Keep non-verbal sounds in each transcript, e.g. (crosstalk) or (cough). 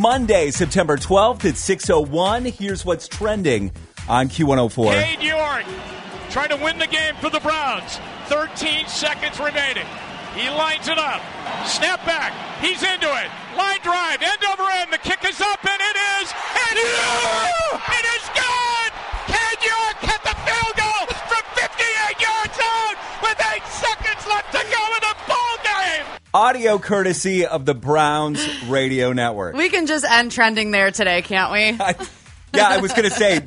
Monday, September 12th at 6:01. Here's what's trending on Q104. Cade York trying to win the game for the Browns. 13 seconds remaining. He lines it up. Snap back. He's into it. Line drive. End over end. The kick is up, and it is. And yeah! it is good. Cade York hit the field goal from 58 yards out with eight seconds left to go in the ball game. Audio courtesy of the Browns Radio Network. We can just end trending there today, can't we? I, yeah, I was going to say.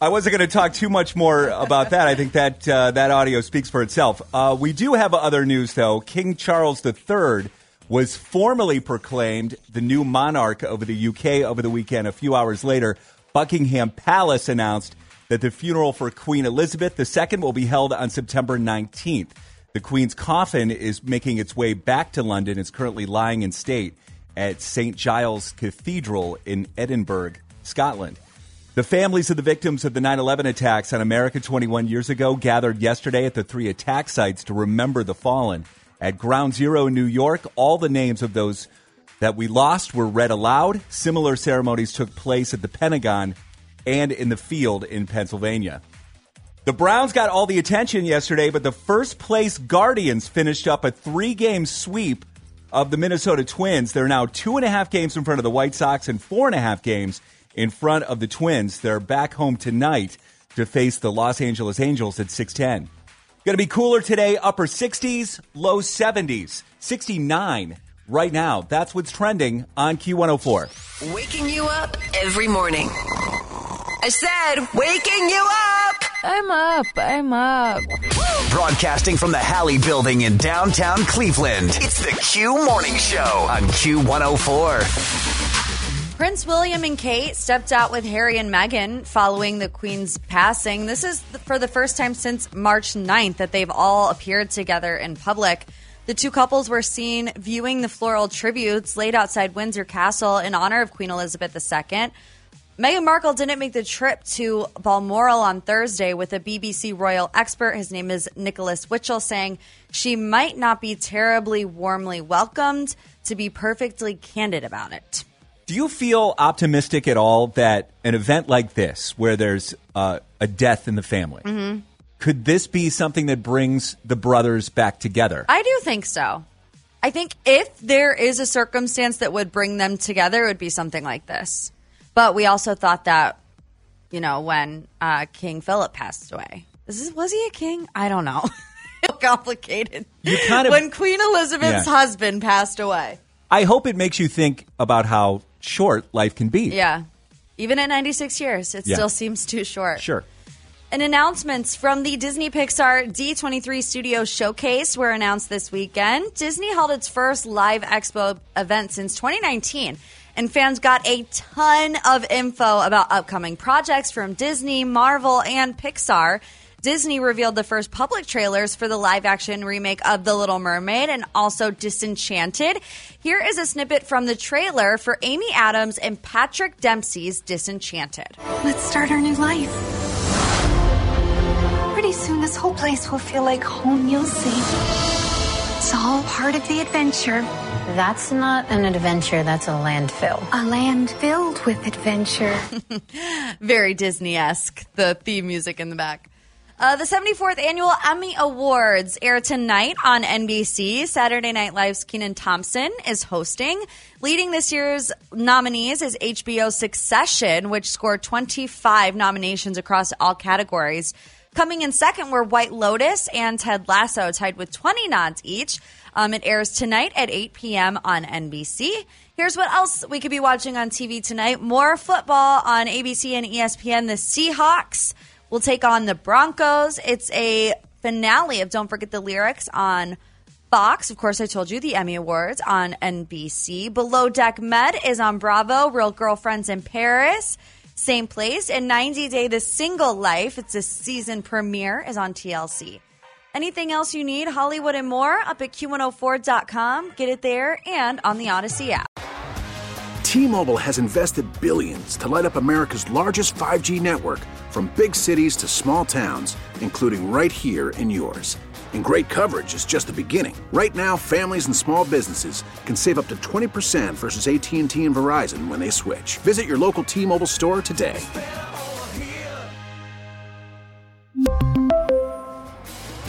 I wasn't going to talk too much more about that. I think that uh, that audio speaks for itself. Uh, we do have other news, though. King Charles III was formally proclaimed the new monarch over the UK over the weekend. A few hours later, Buckingham Palace announced that the funeral for Queen Elizabeth II will be held on September 19th. The Queen's coffin is making its way back to London. It's currently lying in state at St. Giles Cathedral in Edinburgh, Scotland. The families of the victims of the 9 11 attacks on America 21 years ago gathered yesterday at the three attack sites to remember the fallen. At Ground Zero in New York, all the names of those that we lost were read aloud. Similar ceremonies took place at the Pentagon and in the field in Pennsylvania. The Browns got all the attention yesterday, but the first place Guardians finished up a three game sweep of the Minnesota Twins. They're now two and a half games in front of the White Sox and four and a half games in front of the Twins. They're back home tonight to face the Los Angeles Angels at 610. Going to be cooler today, upper 60s, low 70s, 69 right now. That's what's trending on Q104. Waking you up every morning. I said, waking you up! I'm up. I'm up. Broadcasting from the Halle Building in downtown Cleveland. It's the Q Morning Show on Q104. Prince William and Kate stepped out with Harry and Meghan following the Queen's passing. This is for the first time since March 9th that they've all appeared together in public. The two couples were seen viewing the floral tributes laid outside Windsor Castle in honor of Queen Elizabeth II. Meghan Markle didn't make the trip to Balmoral on Thursday with a BBC royal expert. His name is Nicholas Witchell, saying she might not be terribly warmly welcomed, to be perfectly candid about it. Do you feel optimistic at all that an event like this, where there's uh, a death in the family, Mm-hmm. could this be something that brings the brothers back together? I do think so. I think if there is a circumstance that would bring them together, it would be something like this. But we also thought that, you know, when uh, King Philip passed away, is this, was he a king? I don't know. (laughs) Complicated. You kind of- when Queen Elizabeth's Yeah. husband passed away. I hope it makes you think about how short life can be. Yeah. Even at 96 years, it Yeah. still seems too short. Sure. And announcements from the Disney Pixar D23 Studio Showcase were announced this weekend. Disney held its first live expo event since 2019, and fans got a ton of info about upcoming projects from Disney, Marvel, and Pixar. Disney revealed the first public trailers for the live action remake of The Little Mermaid and also Disenchanted. Here is a snippet from the trailer for Amy Adams and Patrick Dempsey's Disenchanted. Let's start our new life. Pretty soon, this whole place will feel like home, you'll see. It's all part of the adventure. That's not an adventure, that's a landfill. A land filled with adventure. (laughs) very Disney esque, the theme music in the back. Uh, the 74th annual Emmy Awards air tonight on NBC. Saturday Night Live's Kenan Thompson is hosting. Leading this year's nominees is HBO Succession, which scored 25 nominations across all categories. Coming in second were White Lotus and Ted Lasso, tied with 20 nods each. Um, it airs tonight at 8 p.m. on NBC. Here's what else we could be watching on TV tonight. More football on ABC and ESPN. The Seahawks will take on the Broncos. It's a finale of Don't Forget the Lyrics on Fox, of course, I told you the Emmy Awards on NBC. Below Deck Med is on Bravo. Real Girlfriends in Paris, same place. And 90 Day The Single Life, it's a season premiere, is on TLC. Anything else you need, Hollywood and more, up at Q104.com. Get it there and on the Audacy app. T-Mobile has invested billions to light up America's largest 5G network from big cities to small towns, including right here in yours. And great coverage is just the beginning. Right now, families and small businesses can save up to 20% versus AT&T and Verizon when they switch. Visit your local T-Mobile store today.